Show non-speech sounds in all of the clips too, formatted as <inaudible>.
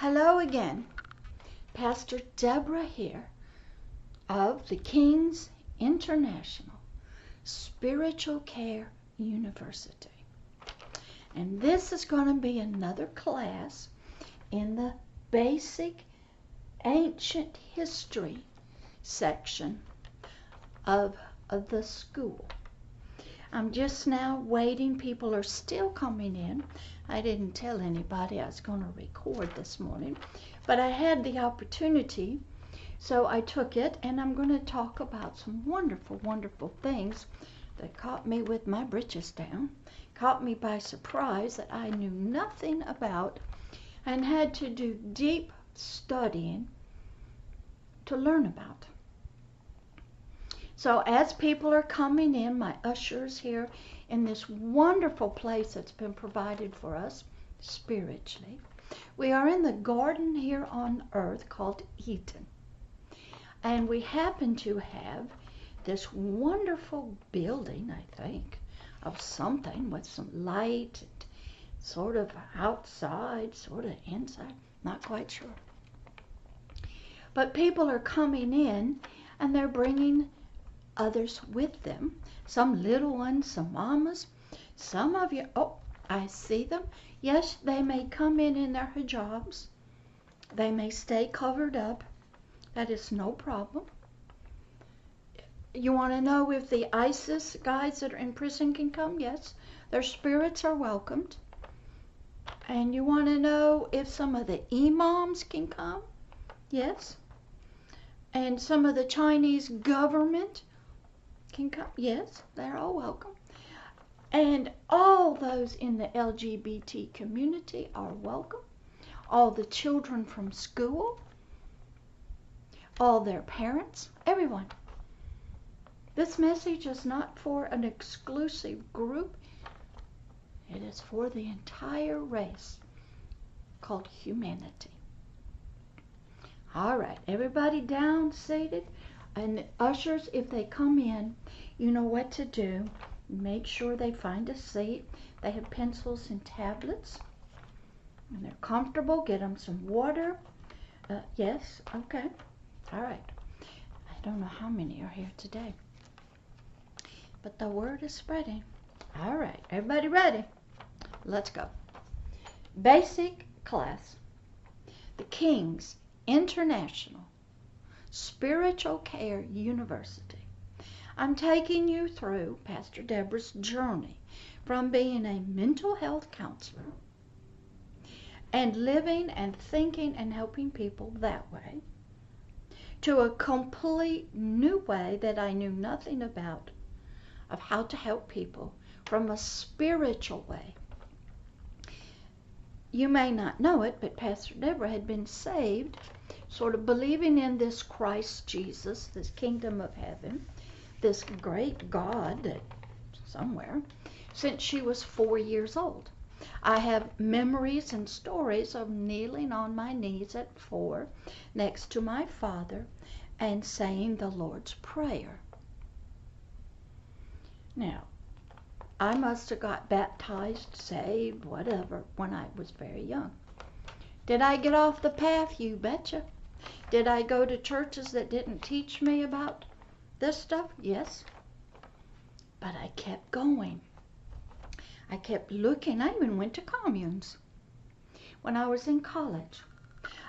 Hello again. Pastor Deborah here of the King's International Spiritual Care University. And this is going to be another class in the basic ancient history section of, of the school. I'm just now waiting. People are still coming in. I didn't tell anybody I was going to record this morning, but I had the opportunity, so I took it, and I'm going to talk about some wonderful, wonderful things that caught me with my britches down, caught me by surprise that I knew nothing about, and had to do deep studying to learn about. So as people are coming in, my ushers here in this wonderful place that's been provided for us spiritually, we are in the garden here on earth called Eden. And we happen to have this wonderful building, I think, of something with some light and sort of outside, sort of inside, not quite sure. But people are coming in and they're bringing others with them. Some little ones, some mamas. Some of you, oh, I see them. Yes, they may come in in their hijabs. They may stay covered up. That is no problem. You want to know if the ISIS guys that are in prison can come? Yes, their spirits are welcomed. And you want to know if some of the imams can come? Yes. And some of the Chinese government can come. Yes, they're all welcome. And all those in the LGBT community are welcome. All the children from school, all their parents, everyone. This message is not for an exclusive group. It is for the entire race called humanity. All right, everybody down, seated. And ushers, if they come in, you know what to do. Make sure they find a seat. They have pencils and tablets. And they're comfortable. Get them some water. Uh, yes, okay. All right. I don't know how many are here today. But the word is spreading. All right. Everybody ready? Let's go. Basic class. The King's International Spiritual Care University. I'm taking you through Pastor Deborah's journey from being a mental health counselor and living and thinking and helping people that way to a complete new way that I knew nothing about of how to help people from a spiritual way. You may not know it, but Pastor Deborah had been saved sort of believing in this Christ Jesus, this kingdom of heaven, this great God that somewhere, since she was four years old. I have memories and stories of kneeling on my knees at four next to my father and saying the Lord's Prayer. Now, I must have got baptized, saved, whatever, when I was very young. Did I get off the path? You betcha. Did I go to churches that didn't teach me about this stuff? Yes. But I kept going. I kept looking. I even went to communes when I was in college.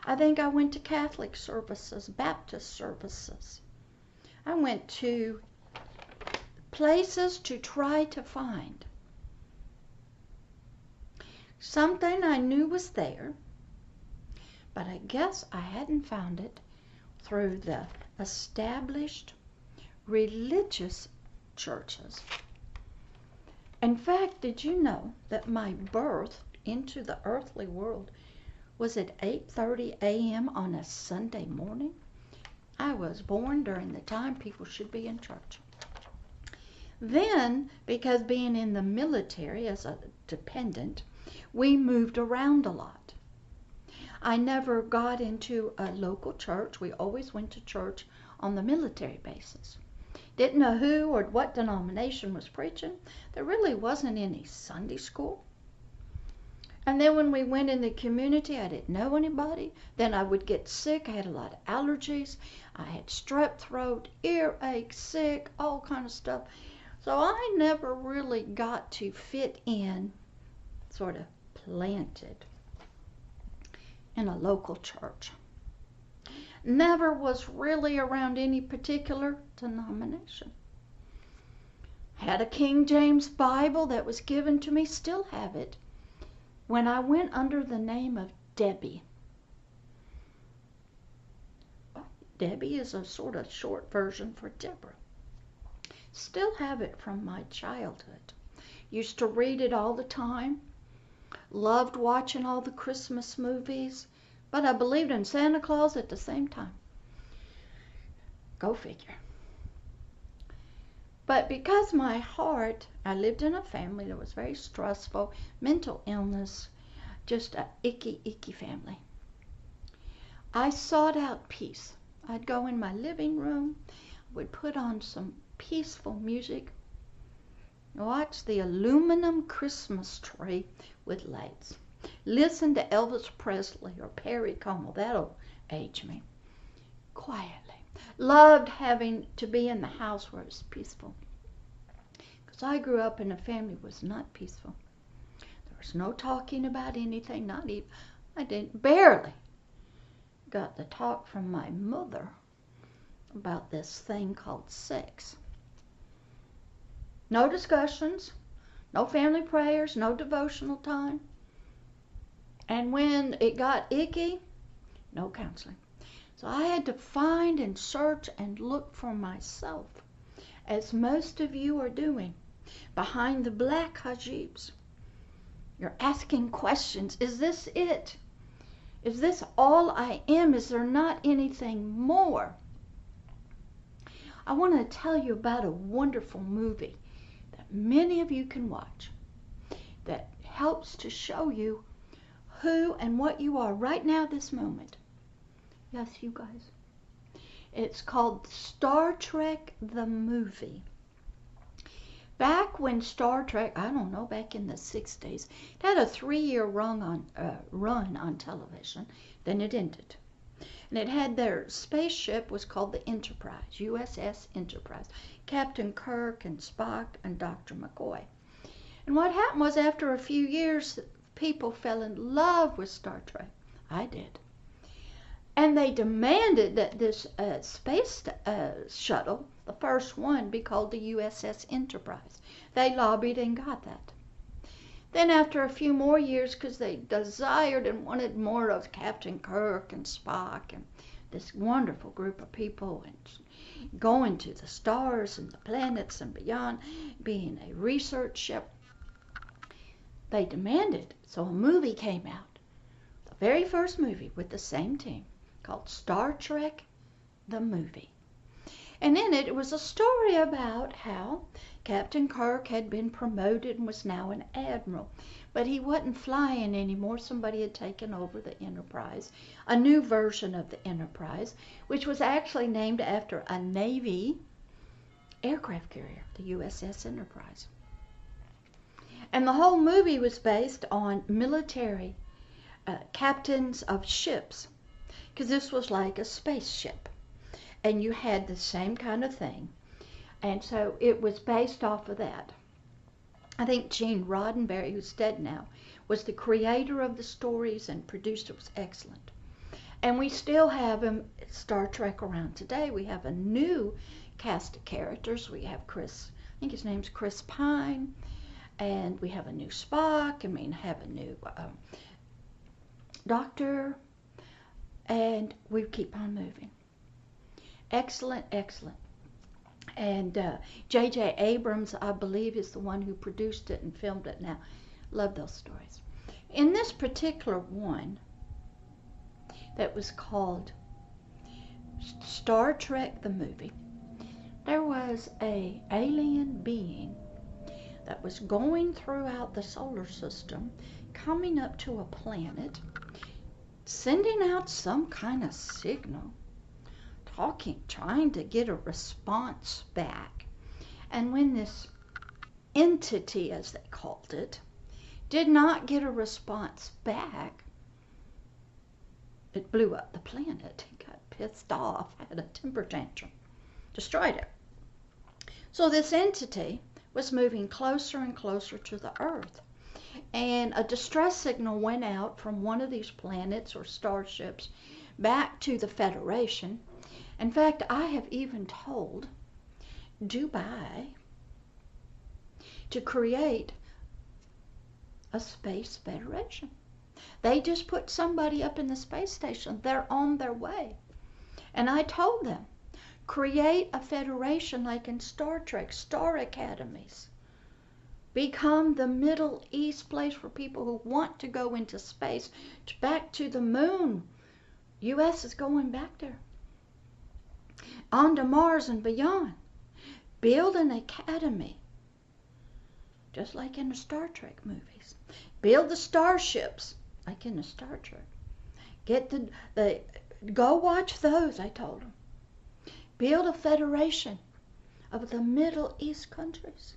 I think I went to Catholic services, Baptist services. I went to places to try to find something I knew was there but I guess I hadn't found it through the established religious churches. In fact, did you know that my birth into the earthly world was at 8:30 a.m. on a Sunday morning? I was born during the time people should be in church. Then, because being in the military as a dependent, we moved around a lot. I never got into a local church. We always went to church on the military basis. Didn't know who or what denomination was preaching. There really wasn't any Sunday school. And then when we went in the community, I didn't know anybody. Then I would get sick. I had a lot of allergies. I had strep throat, earache, sick, all kind of stuff. So I never really got to fit in, sort of planted in a local church. Never was really around any particular denomination. Had a King James Bible that was given to me, still have it when I went under the name of Debbie. Debbie is a sort of short version for Deborah. Still have it from my childhood. Used to read it all the time. Loved watching all the Christmas movies, but I believed in Santa Claus at the same time. Go figure. But because my heart, I lived in a family that was very stressful, mental illness, just a icky, icky family. I sought out peace. I'd go in my living room, would put on some peaceful music, watch the aluminum Christmas tree with lights, listen to Elvis Presley or Perry Como. That'll age me. Quietly loved having to be in the house where it was peaceful. Because I grew up in a family was not peaceful. There was no talking about anything, not even, I didn't, barely got the talk from my mother about this thing called sex. No discussions, no family prayers, no devotional time. And when it got icky, no counseling. So I had to find and search and look for myself, as most of you are doing, behind the black hijabs. You're asking questions. Is this it? Is this all I am? Is there not anything more? I want to tell you about a wonderful movie that many of you can watch that helps to show you who and what you are right now, this moment. Yes, you guys. It's called Star Trek the Movie. Back when Star Trek, I don't know, back in the 60s, it had a three-year run on, uh, run on television. Then it ended. And it had their spaceship was called the Enterprise, USS Enterprise. Captain Kirk and Spock and Dr. McCoy. And what happened was after a few years, people fell in love with Star Trek. I did. And they demanded that this uh, space uh, shuttle, the first one, be called the USS Enterprise. They lobbied and got that. Then, after a few more years, because they desired and wanted more of Captain Kirk and Spock and this wonderful group of people and going to the stars and the planets and beyond, being a research ship, they demanded. So a movie came out, the very first movie with the same team called Star Trek the Movie. And in it, it was a story about how Captain Kirk had been promoted and was now an admiral. But he wasn't flying anymore. Somebody had taken over the Enterprise, a new version of the Enterprise, which was actually named after a Navy aircraft carrier, the USS Enterprise. And the whole movie was based on military uh, captains of ships because this was like a spaceship and you had the same kind of thing. And so it was based off of that. I think Gene Roddenberry, who's dead now, was the creator of the stories and producer was excellent. And we still have him Star Trek around today. We have a new cast of characters. We have Chris, I think his name's Chris Pine, and we have a new Spock. I mean, have a new um, Doctor and we keep on moving. Excellent, excellent. And J.J. Uh, Abrams, I believe, is the one who produced it and filmed it now. Love those stories. In this particular one, that was called Star Trek the movie, there was a alien being that was going throughout the solar system, coming up to a planet sending out some kind of signal, talking, trying to get a response back. And when this entity, as they called it, did not get a response back, it blew up the planet. It got pissed off, had a temper tantrum, destroyed it. So this entity was moving closer and closer to the Earth. And a distress signal went out from one of these planets or starships back to the Federation. In fact, I have even told Dubai to create a space federation. They just put somebody up in the space station. They're on their way. And I told them, create a federation like in Star Trek, Star Academies. Become the Middle East place for people who want to go into space, back to the moon. U.S. is going back there. On to Mars and beyond. Build an academy just like in the Star Trek movies. Build the starships, like in the Star Trek. Get the, the go watch those, I told them. Build a federation of the Middle East countries.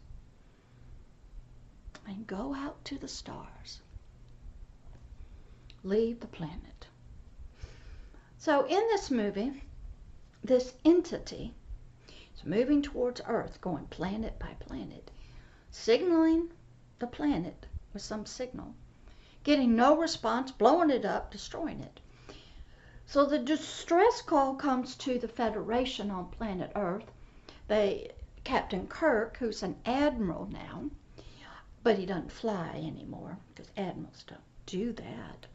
And go out to the stars. Leave the planet. So in this movie, this entity is moving towards Earth, going planet by planet signaling the planet with some signal, getting no response, blowing it up, destroying it. So the distress call comes to the Federation on planet Earth. They Captain Kirk, who's an admiral now, but he doesn't fly anymore because admirals don't do that,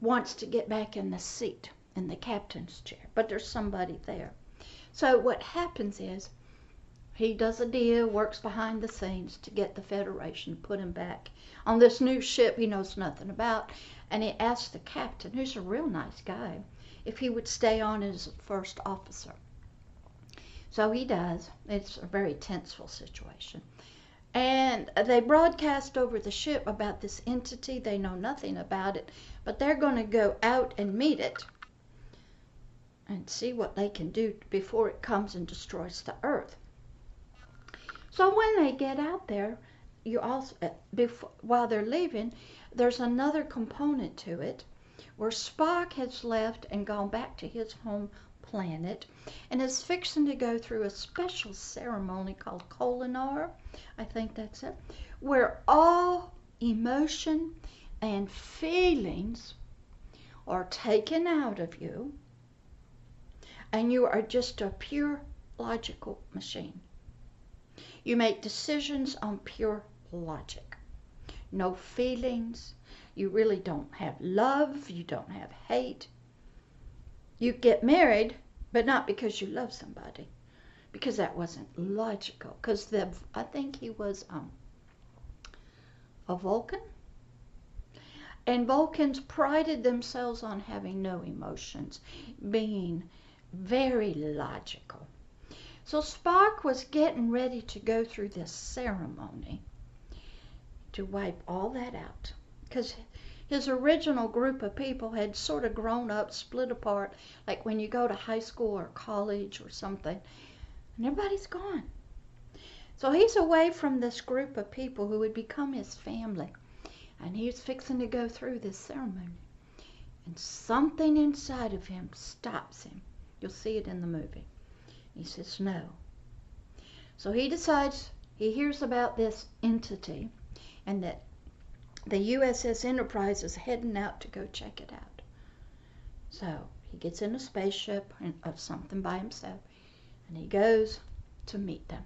wants to get back in the seat in the captain's chair, but there's somebody there. So what happens is he does a deal, works behind the scenes to get the Federation, to put him back on this new ship he knows nothing about. And he asks the captain, who's a real nice guy, if he would stay on as first officer. So he does. It's a very tenseful situation. And they broadcast over the ship about this entity. They know nothing about it, but they're going to go out and meet it and see what they can do before it comes and destroys the earth. So when they get out there, you also uh, before, while they're leaving, there's another component to it where Spock has left and gone back to his home planet and is fixing to go through a special ceremony called Kolinahr, I think that's it, where all emotion and feelings are taken out of you and you are just a pure logical machine. You make decisions on pure logic. No feelings. You really don't have love. You don't have hate. You get married, but not because you love somebody, because that wasn't logical. Because the I think he was um, a Vulcan, and Vulcans prided themselves on having no emotions, being very logical. So Spock was getting ready to go through this ceremony to wipe all that out. Because his original group of people had sort of grown up, split apart, like when you go to high school or college or something, and everybody's gone. So he's away from this group of people who would become his family, and he's fixing to go through this ceremony. And something inside of him stops him. You'll see it in the movie. He says, no. So he decides, he hears about this entity and that the USS Enterprise is heading out to go check it out. So he gets in a spaceship of something by himself and he goes to meet them.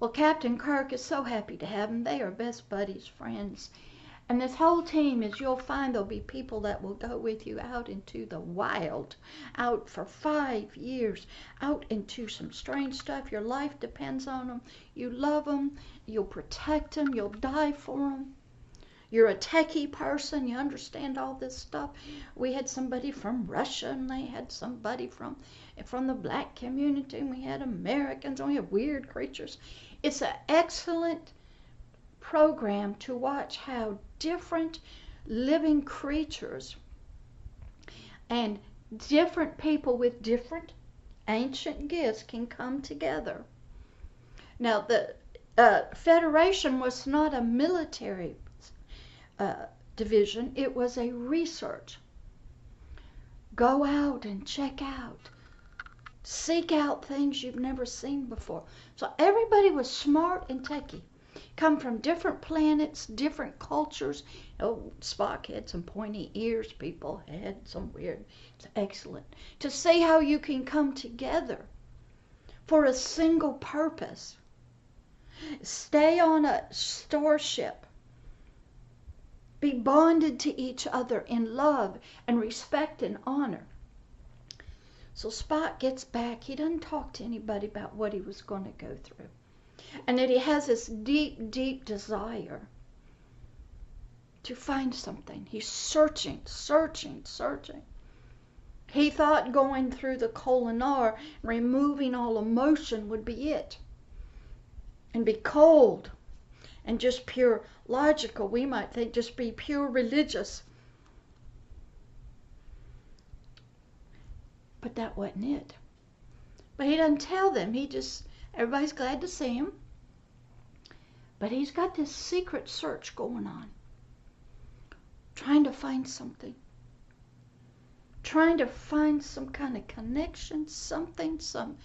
Well, Captain Kirk is so happy to have them. They are best buddies, friends. And this whole team is you'll find there'll be people that will go with you out into the wild, out for five years, out into some strange stuff. Your life depends on them. You love them. You'll protect them. You'll die for them. You're a techie person. You understand all this stuff. We had somebody from Russia, and they had somebody from from the black community, and we had Americans, and we have weird creatures. It's an excellent program to watch how different living creatures and different people with different ancient gifts can come together. Now, the uh, Federation was not a military uh, division, it was a research. Go out and check out. Seek out things you've never seen before. So everybody was smart and techy. Come from different planets, different cultures. Oh, Spock had some pointy ears. People had some weird. It's excellent. To see how you can come together for a single purpose. Stay on a starship. Be bonded to each other in love and respect and honor. So Spock gets back. He doesn't talk to anybody about what he was going to go through. And that he has this deep, deep desire to find something. He's searching, searching, searching. He thought going through the Kolinahr, removing all emotion would be it. And be cold and just pure logical. We might think just be pure religious. But that wasn't it. But he doesn't tell them. He just, everybody's glad to see him. But he's got this secret search going on, trying to find something, trying to find some kind of connection, something, some,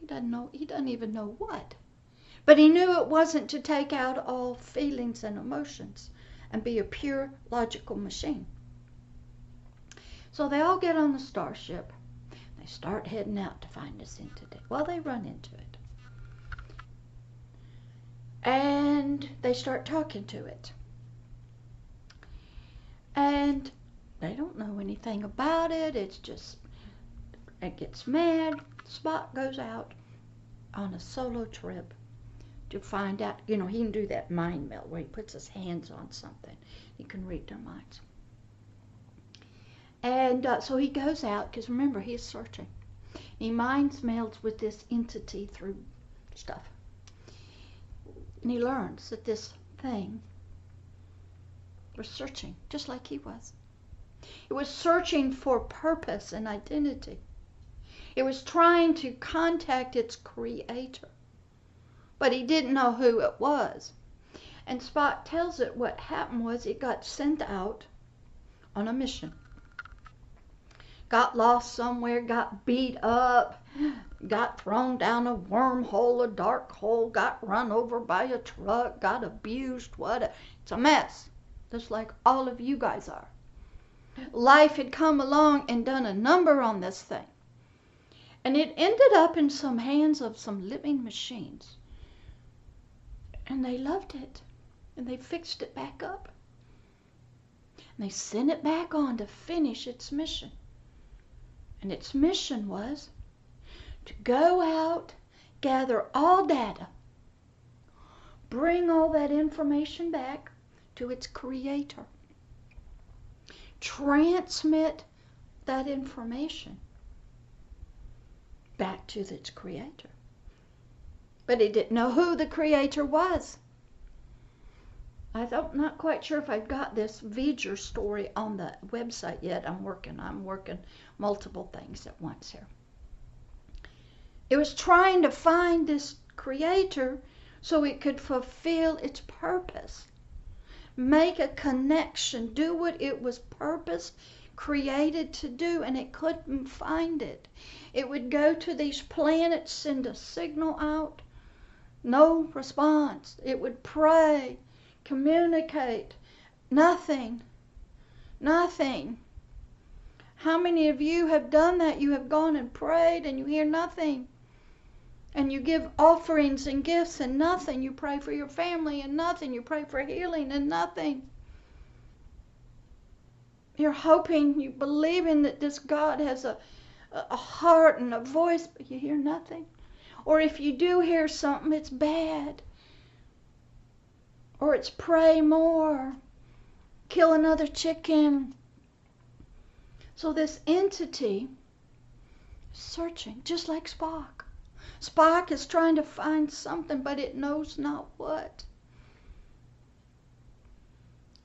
he doesn't know, he doesn't even know what. But he knew it wasn't to take out all feelings and emotions and be a pure logical machine. So they all get on the starship. They start heading out to find this entity. Well, they run into it. And they start talking to it. And they don't know anything about it. It's just, it gets mad. Spock goes out on a solo trip to find out. You know, he can do that mind meld where he puts his hands on something. He can read their minds. And uh, so he goes out, because remember, he's searching. He mind melds with this entity through stuff. And he learns that this thing was searching, just like he was. It was searching for purpose and identity. It was trying to contact its creator. But he didn't know who it was. And Spock tells it what happened was it got sent out on a mission got lost somewhere, got beat up, got thrown down a wormhole, a dark hole, got run over by a truck, got abused. What a, it's a mess, just like all of you guys are. Life had come along and done a number on this thing. And it ended up in some hands of some living machines. And they loved it. And they fixed it back up. And they sent it back on to finish its mission. And its mission was to go out, gather all data, bring all that information back to its creator, transmit that information back to its creator. But he didn't know who the creator was. I don't not quite sure if I've got this V'ger story on the website yet. I'm working. I'm working multiple things at once here. It was trying to find this creator so it could fulfill its purpose. Make a connection, do what it was purposed, created to do, and it couldn't find it. It would go to these planets, send a signal out, no response. It would pray, communicate. Nothing. Nothing. How many of you have done that? You have gone and prayed and you hear nothing. And you give offerings and gifts and nothing. You pray for your family and nothing. You pray for healing and nothing. You're hoping, you believing that this God has a, a heart and a voice, but you hear nothing. Or if you do hear something, it's bad or it's pray more, kill another chicken. So this entity searching, just like Spock. Spock is trying to find something, but it knows not what.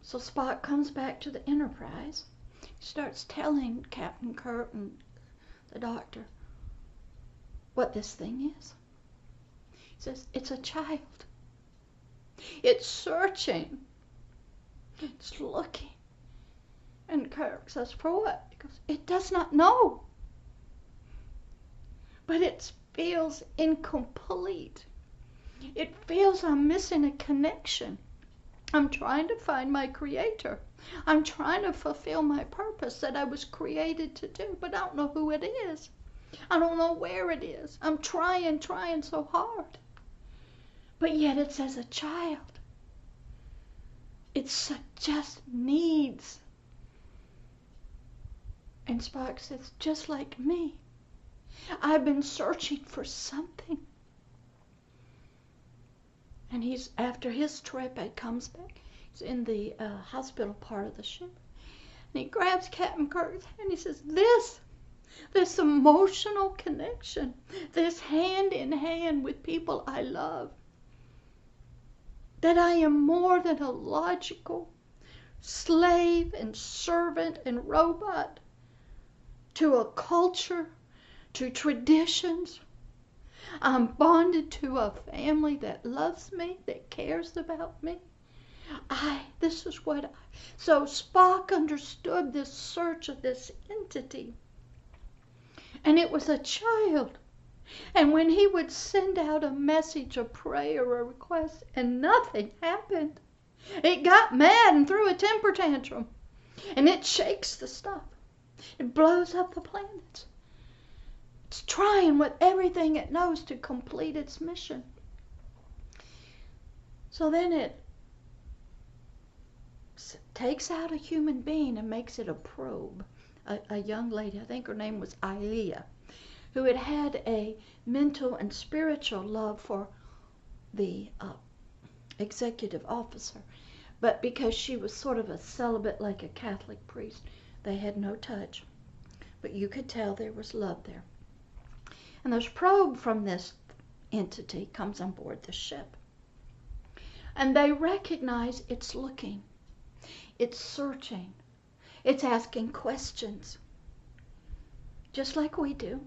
So Spock comes back to the Enterprise. Starts telling Captain Kirk and the doctor what this thing is. He says, It's a child. It's searching. It's looking. And Kirk says, For what? He goes, It does not know. But it feels incomplete. It feels I'm missing a connection. I'm trying to find my creator. I'm trying to fulfill my purpose that I was created to do, but I don't know who it is. I don't know where it is. I'm trying, trying so hard. But yet it's as a child. It just needs. And Spock says, just like me. I've been searching for something. And he's after his trip, he comes back. He's in the uh, hospital part of the ship, and he grabs Captain Kirk's hand. And he says, "This, this emotional connection, this hand in hand with people I love, that I am more than a logical slave and servant and robot to a culture, to traditions." I'm bonded to a family that loves me, that cares about me. I, this is what I, so Spock understood this search of this entity. And it was a child. And when he would send out a message, a prayer, a request, and nothing happened, it got mad and threw a temper tantrum. And it shakes the stuff. It blows up the planets. It's trying with everything it knows to complete its mission. So then it takes out a human being and makes it a probe. A, a young lady, I think her name was Ilia, who had had a mental and spiritual love for the uh, executive officer. But because she was sort of a celibate, like a Catholic priest, they had no touch. But you could tell there was love there. And this probe from this entity comes on board the ship. And they recognize it's looking, it's searching, it's asking questions, just like we do.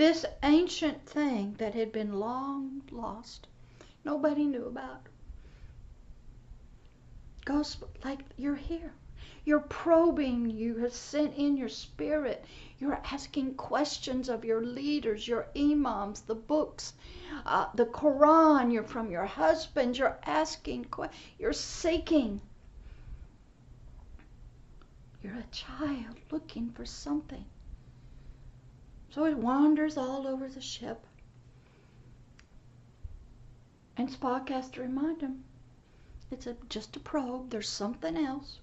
This ancient thing that had been long lost, nobody knew about, goes like you're here. You're probing. You have sent in your spirit. You're asking questions of your leaders, your imams, the books, uh, the Quran. You're from your husband. You're asking. You're seeking. You're a child looking for something. So it wanders all over the ship. And Spock has to remind him it's a, just a probe. There's something else.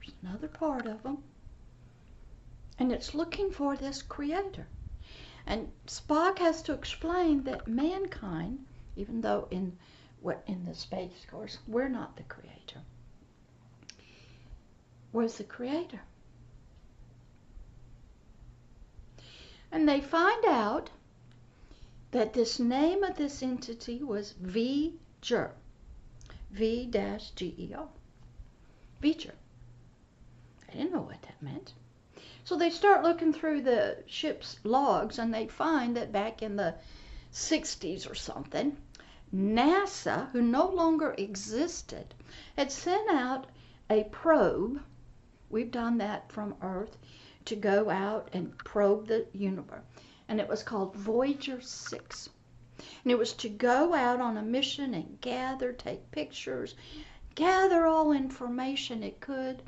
There's another part of them. And it's looking for this creator. And Spock has to explain that mankind, even though in what in the space course we're not the creator, was the creator. And they find out that this name of this entity was V-Ger. V-G-E-R. V-Ger. I didn't know what that meant. So they start looking through the ship's logs and they find that back in the 60s or something, NASA, who no longer existed, had sent out a probe. We've done that from Earth to go out and probe the universe. And it was called Voyager 6. And it was to go out on a mission and gather, take pictures, gather all information it could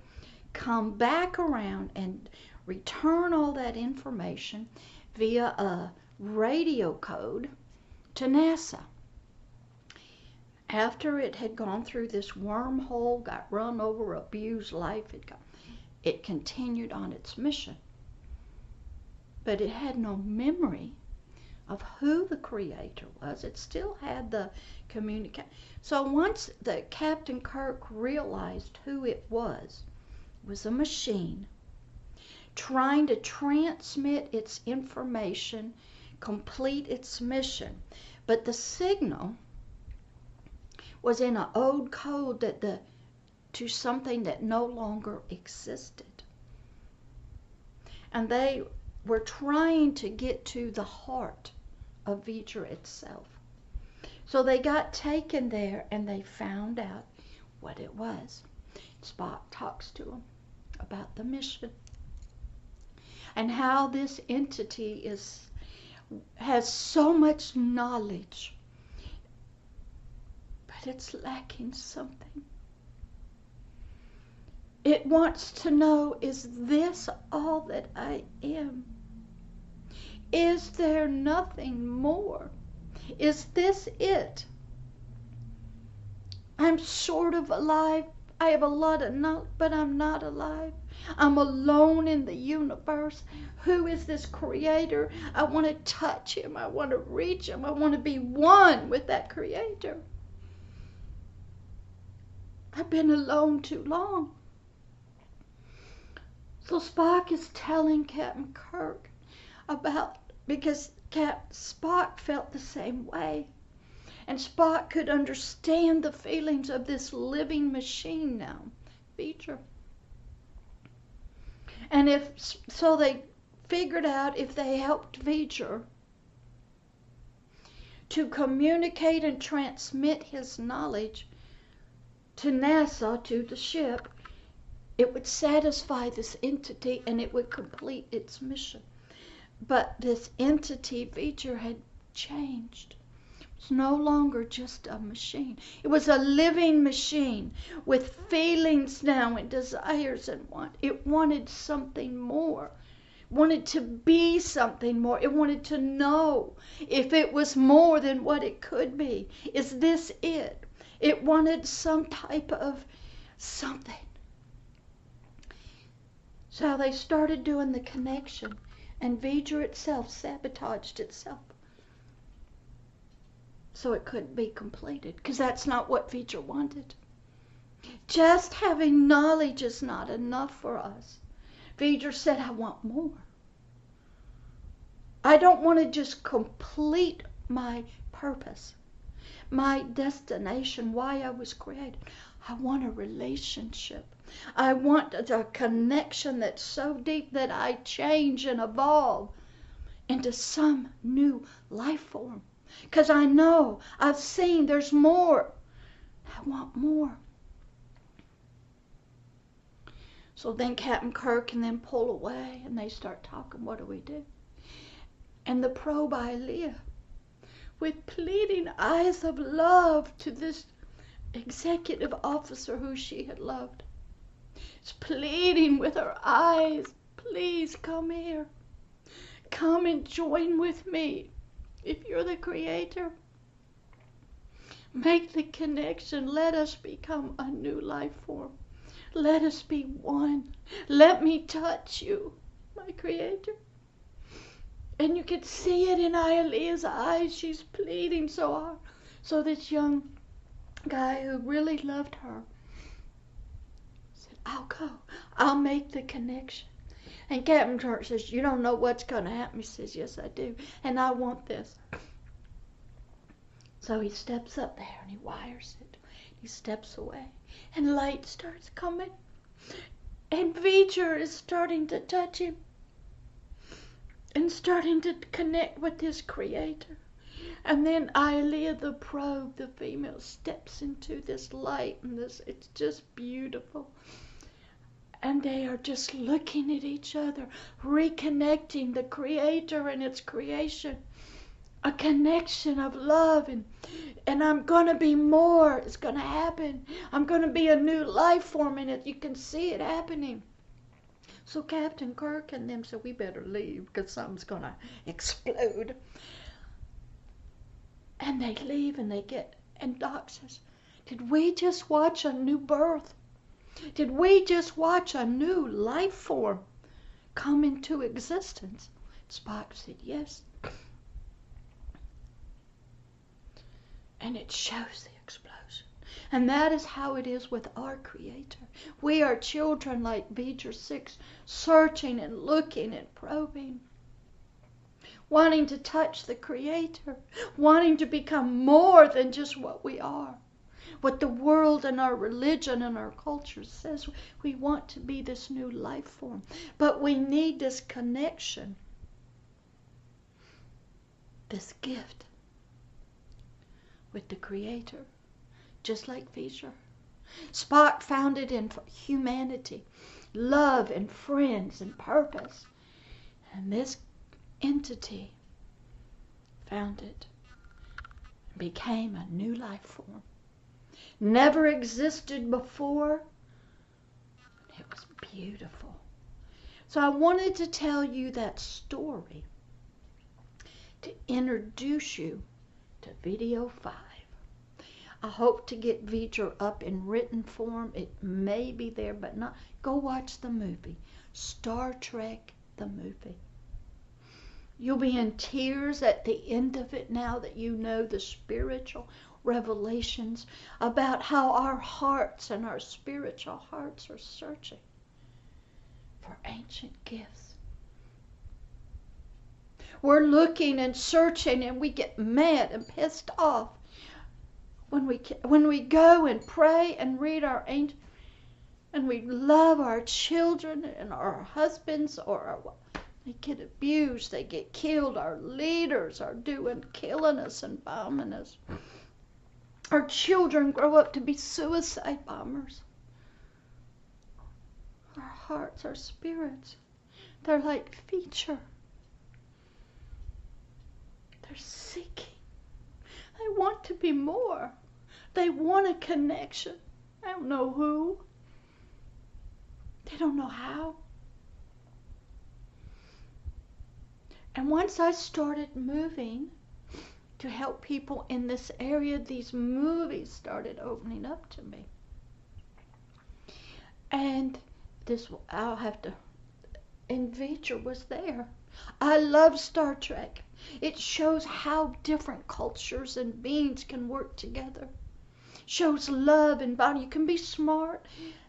come back around and return all that information via a radio code to NASA. After it had gone through this wormhole, got run over, abused life, it, got, it continued on its mission. But it had no memory of who the creator was. It still had the communicate. So once the Captain Kirk realized who it was, it was a machine trying to transmit its information, complete its mission. But the signal was in an old code that the to something that no longer existed. And they were trying to get to the heart of V'Ger itself. So they got taken there and they found out what it was. Spock talks to them about the mission and how this entity is has so much knowledge but it's lacking something it wants to know is this all that I am? Is there nothing more? Is this it? I'm sort of alive. I have a lot of knowledge, but I'm not alive. I'm alone in the universe. Who is this creator? I want to touch him. I want to reach him. I want to be one with that creator. I've been alone too long. So Spock is telling Captain Kirk about because Cap Spock felt the same way. And Spock could understand the feelings of this living machine now, V'ger. And if so they figured out if they helped V'ger to communicate and transmit his knowledge to NASA, to the ship, it would satisfy this entity and it would complete its mission. But this entity V'ger had changed. It's no longer just a machine. It was a living machine with feelings now and desires and want. It wanted something more. It wanted to be something more. It wanted to know if it was more than what it could be. Is this it? It wanted some type of something. So they started doing the connection, and V'ger itself sabotaged itself. So it couldn't be completed, because that's not what V'ger wanted. Just having knowledge is not enough for us. V'ger said, I want more. I don't want to just complete my purpose, my destination, why I was created. I want a relationship. I want a connection that's so deep that I change and evolve into some new life form. Because I know, I've seen there's more. I want more. So then Captain Kirk and then pull away and they start talking, what do we do? And the probe Ilia, with pleading eyes of love to this executive officer who she had loved, is pleading with her eyes, please come here. Come and join with me. If you're the creator, make the connection. Let us become a new life form. Let us be one. Let me touch you, my creator. And you can see it in Ilia's eyes. She's pleading so hard. So this young guy who really loved her I'll go. I'll make the connection. And Captain Kirk says, You don't know what's going to happen. He says, Yes, I do. And I want this. So he steps up there and he wires it. He steps away. And light starts coming. And V'ger is starting to touch him. And starting to connect with his creator. And then Ilia the probe, the female, steps into this light and this it's just beautiful and they are just looking at each other, reconnecting the Creator and its creation. A connection of love and and I'm gonna be more. It's gonna happen. I'm gonna be a new life form in it. You can see it happening. So Captain Kirk and them said we better leave because something's gonna explode. And they leave and they get and Doc says, Did we just watch a new birth? Did we just watch a new life form come into existence? Spock said, Yes. And it shows the explosion. And that is how it is with our Creator. We are children like V'ger 6, searching and looking and probing, wanting to touch the Creator, wanting to become more than just what we are what the world and our religion and our culture says. We want to be this new life form. But we need this connection, this gift with the Creator, just like V'ger. Spock found it in humanity, love and friends and purpose. And this entity found it and became a new life form. Never existed before. It was beautiful. So I wanted to tell you that story to introduce you to video 5. I hope to get V'ger up in written form. It may be there, but not. Go watch the movie. Star Trek, the movie. You'll be in tears at the end of it now that you know the spiritual revelations about how our hearts and our spiritual hearts are searching for ancient gifts. We're looking and searching and we get mad and pissed off when we when we go and pray and read our ancient and we love our children and our husbands or our, they get abused, they get killed. Our leaders are doing killing us and bombing us. Our children grow up to be suicide bombers. Our hearts, our spirits, they're like V'ger. They're seeking. They want to be more. They want a connection. I don't know who. They don't know how. And once I started moving to help people in this area, these movies started opening up to me. And this, I'll have to, and V'ger was there. I love Star Trek. It shows how different cultures and beings can work together shows love and body. You can be smart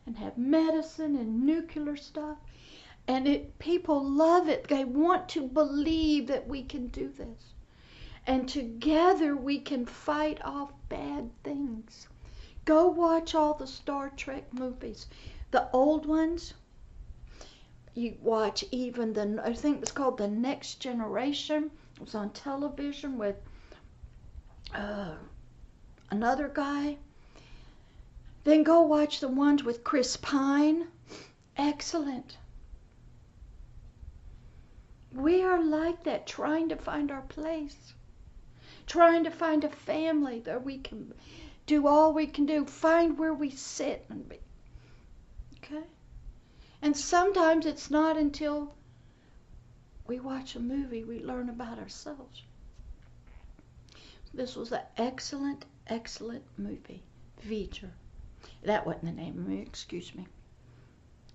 and have medicine and nuclear stuff. And it people love it. They want to believe that we can do this. And together we can fight off bad things. Go watch all the Star Trek movies. The old ones. You watch even the I think it's called The Next Generation. It was on television with uh, another guy then go watch the ones with Chris Pine. Excellent. We are like that, trying to find our place, trying to find a family that we can do all we can do, find where we sit and be. Okay? And sometimes it's not until we watch a movie we learn about ourselves. This was an excellent, excellent movie, V'ger. That wasn't the name of it, excuse me.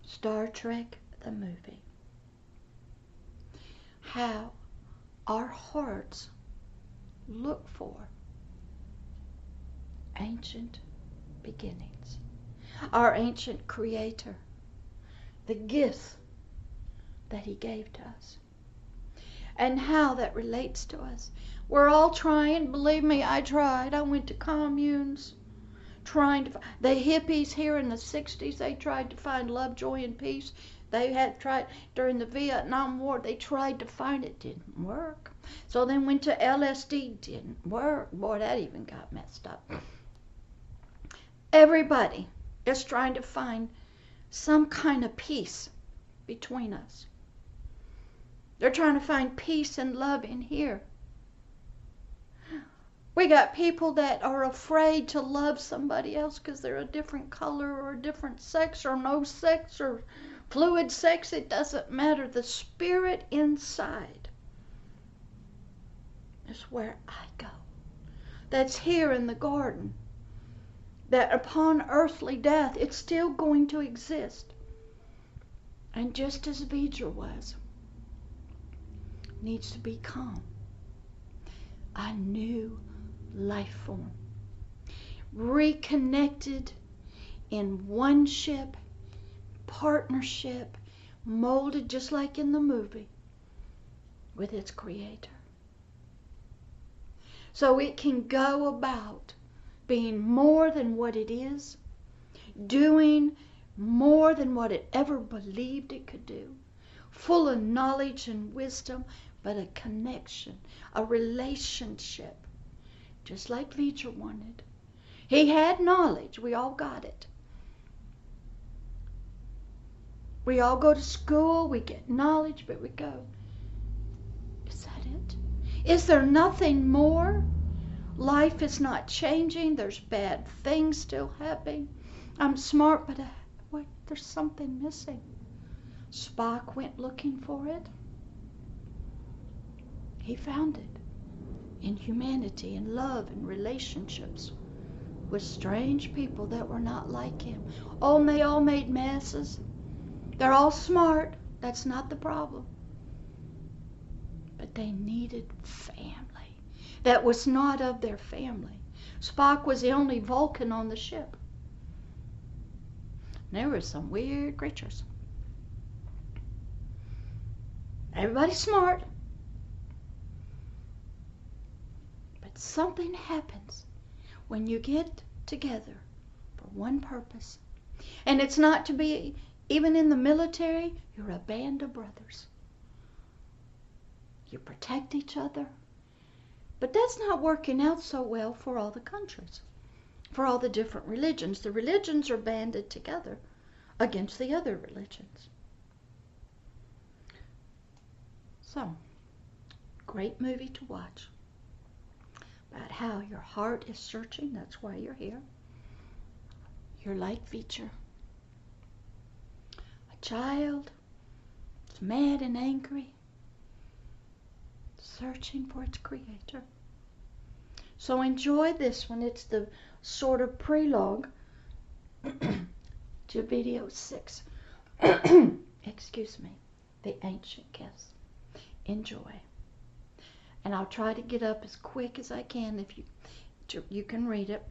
Star Trek, the movie. How our hearts look for ancient beginnings, our ancient creator, the gifts that he gave to us, and how that relates to us. We're all trying, believe me, I tried. I went to communes trying to the hippies here in the 60s they tried to find love joy and peace they had tried during the vietnam war they tried to find it didn't work so then went to lsd didn't work boy that even got messed up everybody is trying to find some kind of peace between us they're trying to find peace and love in here we got people that are afraid to love somebody else because they're a different color or a different sex or no sex or fluid sex. It doesn't matter. The spirit inside is where I go. That's here in the garden. That upon earthly death, it's still going to exist. And just as V'ger was, needs to be. I knew life form. Reconnected in one ship, partnership, molded just like in the movie with its creator. So it can go about being more than what it is, doing more than what it ever believed it could do, full of knowledge and wisdom, but a connection, a relationship just like V'ger wanted. He had knowledge. We all got it. We all go to school, we get knowledge, but we go, is that it? Is there nothing more? Life is not changing. There's bad things still happening. I'm smart, but uh, wait, there's something missing. Spock went looking for it. He found it in humanity and love and relationships with strange people that were not like him. Oh, they all made messes. They're all smart. That's not the problem. But they needed family. That was not of their family. Spock was the only Vulcan on the ship. There were some weird creatures. Everybody's smart. But something happens when you get together for one purpose. And it's not to be even in the military, you're a band of brothers. You protect each other. But that's not working out so well for all the countries, for all the different religions. The religions are banded together against the other religions. So, great movie to watch about how your heart is searching. That's why you're here. You're V'ger. A child is mad and angry, searching for its creator. So enjoy this one. It's the sort of prelogue to video six. <coughs> Excuse me, the ancient gifts. Enjoy. And I'll try to get up as quick as I can if you you can read it.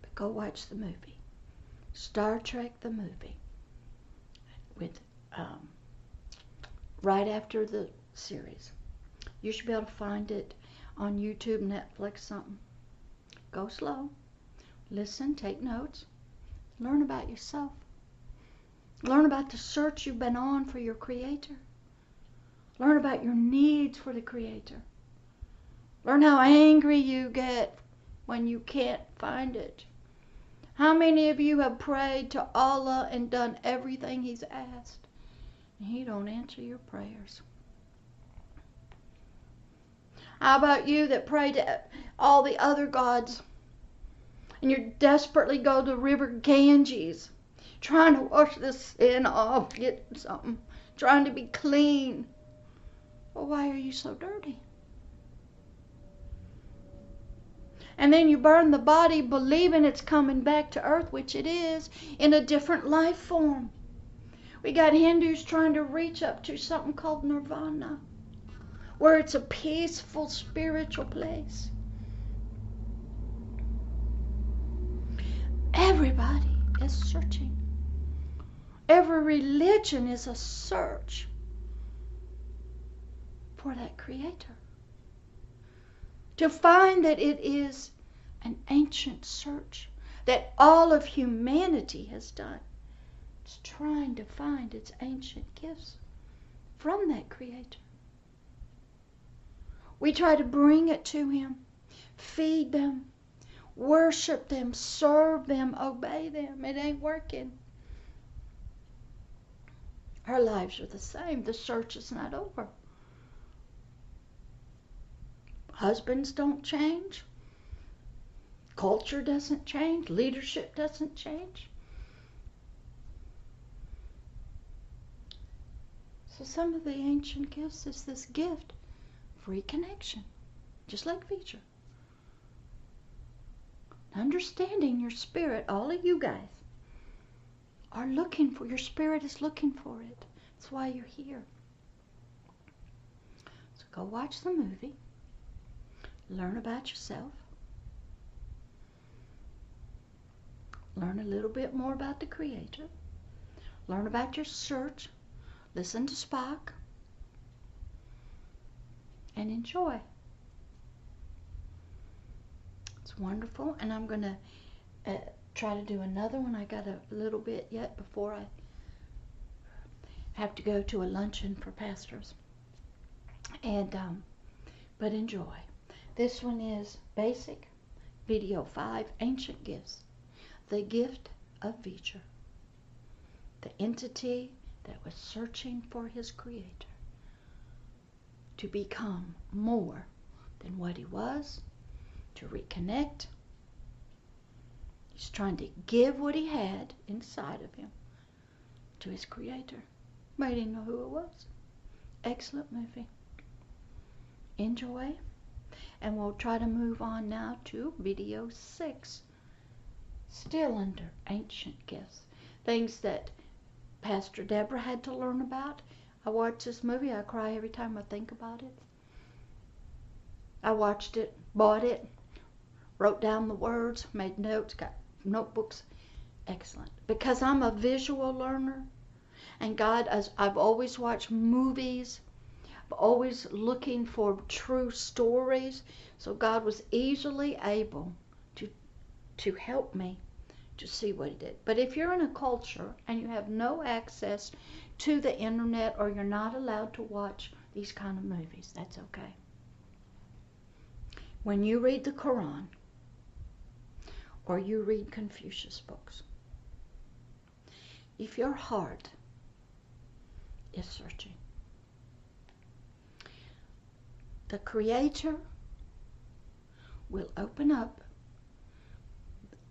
But go watch the movie. Star Trek the movie with um, right after the series. You should be able to find it on YouTube, Netflix, something. Go slow. Listen, take notes. Learn about yourself. Learn about the search you've been on for your Creator. Learn about your needs for the Creator. Learn how angry you get when you can't find it. How many of you have prayed to Allah and done everything He's asked? And He don't answer your prayers. How about you that pray to all the other gods and you desperately go to the River Ganges trying to wash the sin off, get something, trying to be clean. Well, why are you so dirty? and then you burn the body believing it's coming back to earth, which it is, in a different life form. We got Hindus trying to reach up to something called nirvana, where it's a peaceful spiritual place. Everybody is searching. Every religion is a search for that creator to find that it is an ancient search that all of humanity has done. It's trying to find its ancient gifts from that Creator. We try to bring it to Him, feed them, worship them, serve them, obey them. It ain't working. Our lives are the same. The search is not over. Husbands don't change. Culture doesn't change. Leadership doesn't change. So some of the ancient gifts is this gift, free connection, just like V'ger. Understanding your spirit, all of you guys are looking for, your spirit is looking for it. That's why you're here. So go watch the movie learn about yourself, learn a little bit more about the Creator, learn about your search, listen to Spock, and enjoy. It's wonderful, and I'm going to uh, try to do another one. I got a little bit yet before I have to go to a luncheon for pastors. And, um, but enjoy. This one is basic. Video 5 Ancient Gifts. The gift of V'ger. The entity that was searching for his creator to become more than what he was, to reconnect. He's trying to give what he had inside of him to his creator. But he didn't know who it was. Excellent movie. Enjoy. And we'll try to move on now to video six. Still under ancient gifts. Things that Pastor Deborah had to learn about. I watch this movie, I cry every time I think about it. I watched it, bought it, wrote down the words, made notes, got notebooks. Excellent. Because I'm a visual learner, and God, as I've always watched movies, always looking for true stories, so God was easily able to to help me to see what he did. But if you're in a culture and you have no access to the internet or you're not allowed to watch these kind of movies, that's okay. When you read the Quran or you read Confucius books, if your heart is searching, the Creator will open up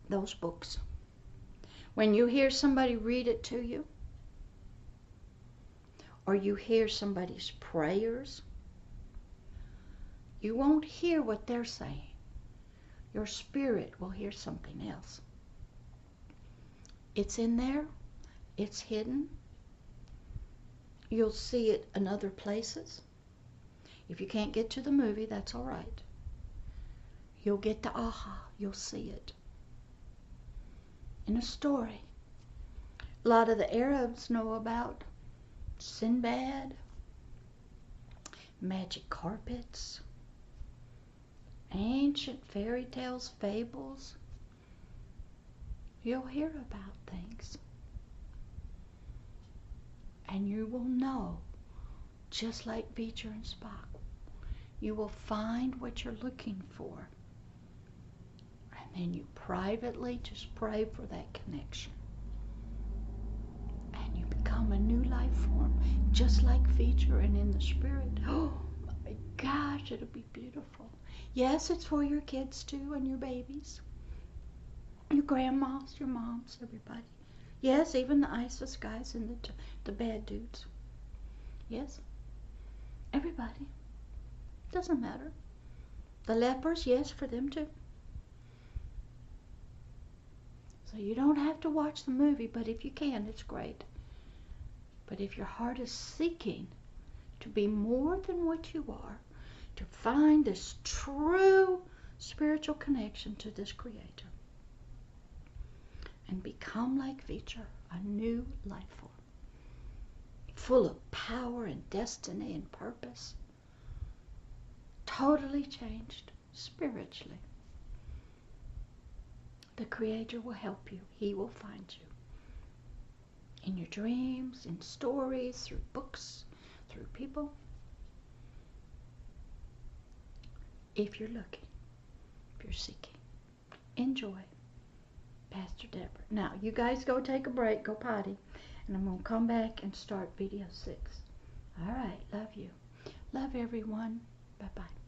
those books. When you hear somebody read it to you, or you hear somebody's prayers, you won't hear what they're saying. Your spirit will hear something else. It's in there, it's hidden. You'll see it in other places. If you can't get to the movie, that's all right. You'll get the aha, you'll see it. In a story. A lot of the Arabs know about Sinbad, magic carpets, ancient fairy tales, fables. You'll hear about things. And you will know, just like V'ger and Spock, you will find what you're looking for. And then you privately just pray for that connection. Become a new life form, just like V'ger and in the spirit. <gasps> Oh my gosh, it'll be beautiful. Yes, it's for your kids too and your babies. Your grandmas, your moms, everybody. Yes, even the ISIS guys and the, the bad dudes. Yes, everybody. Doesn't matter. The lepers, yes, for them too. So you don't have to watch the movie, but if you can, it's great. But if your heart is seeking to be more than what you are, to find this true spiritual connection to this Creator, and become like V'ger, a new life form, full of power and destiny and purpose, totally changed spiritually. The Creator will help you. He will find you. In your dreams, in stories, through books, through people. If you're looking, if you're seeking, enjoy Pastor Deborah. Now, you guys go take a break, go potty, and I'm going to come back and start video six. All right, love you. Love everyone. Bye-bye.